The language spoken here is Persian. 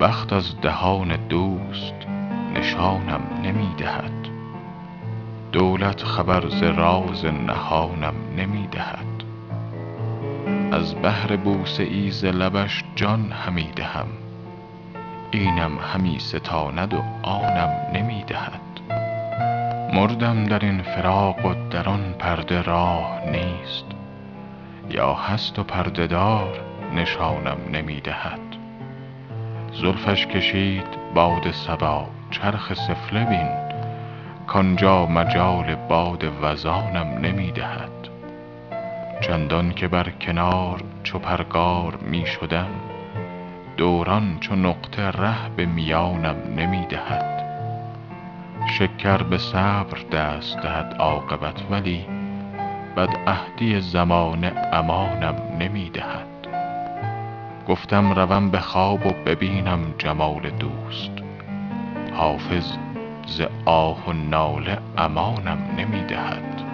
وقت از دهان دوست نشانم نمی دهد دولت خبر ز راز نهانم نمی دهد از بهر بوسه ای ز لبش جان همی دهم. اینم همی ستاند و آنم نمی دهد مردم در این فراق و در آن پرده راه نیست. یا هست و پرده دار نشانم نمی دهد زلفش کشید باد صبا چرخ سفله بین. کآنجا مجال باد وزانم نمی دهد چندان که بر کنار چو پرگار می شدم دوران چو نقطه ره به میانم نمی دهد شکر به صبر دست دهد عاقبت ولی بدعهدی زمانه امانم نمی دهد گفتم روم به خواب و ببینم جمال دوست. حافظ ز آه و ناله امانم نمی دهد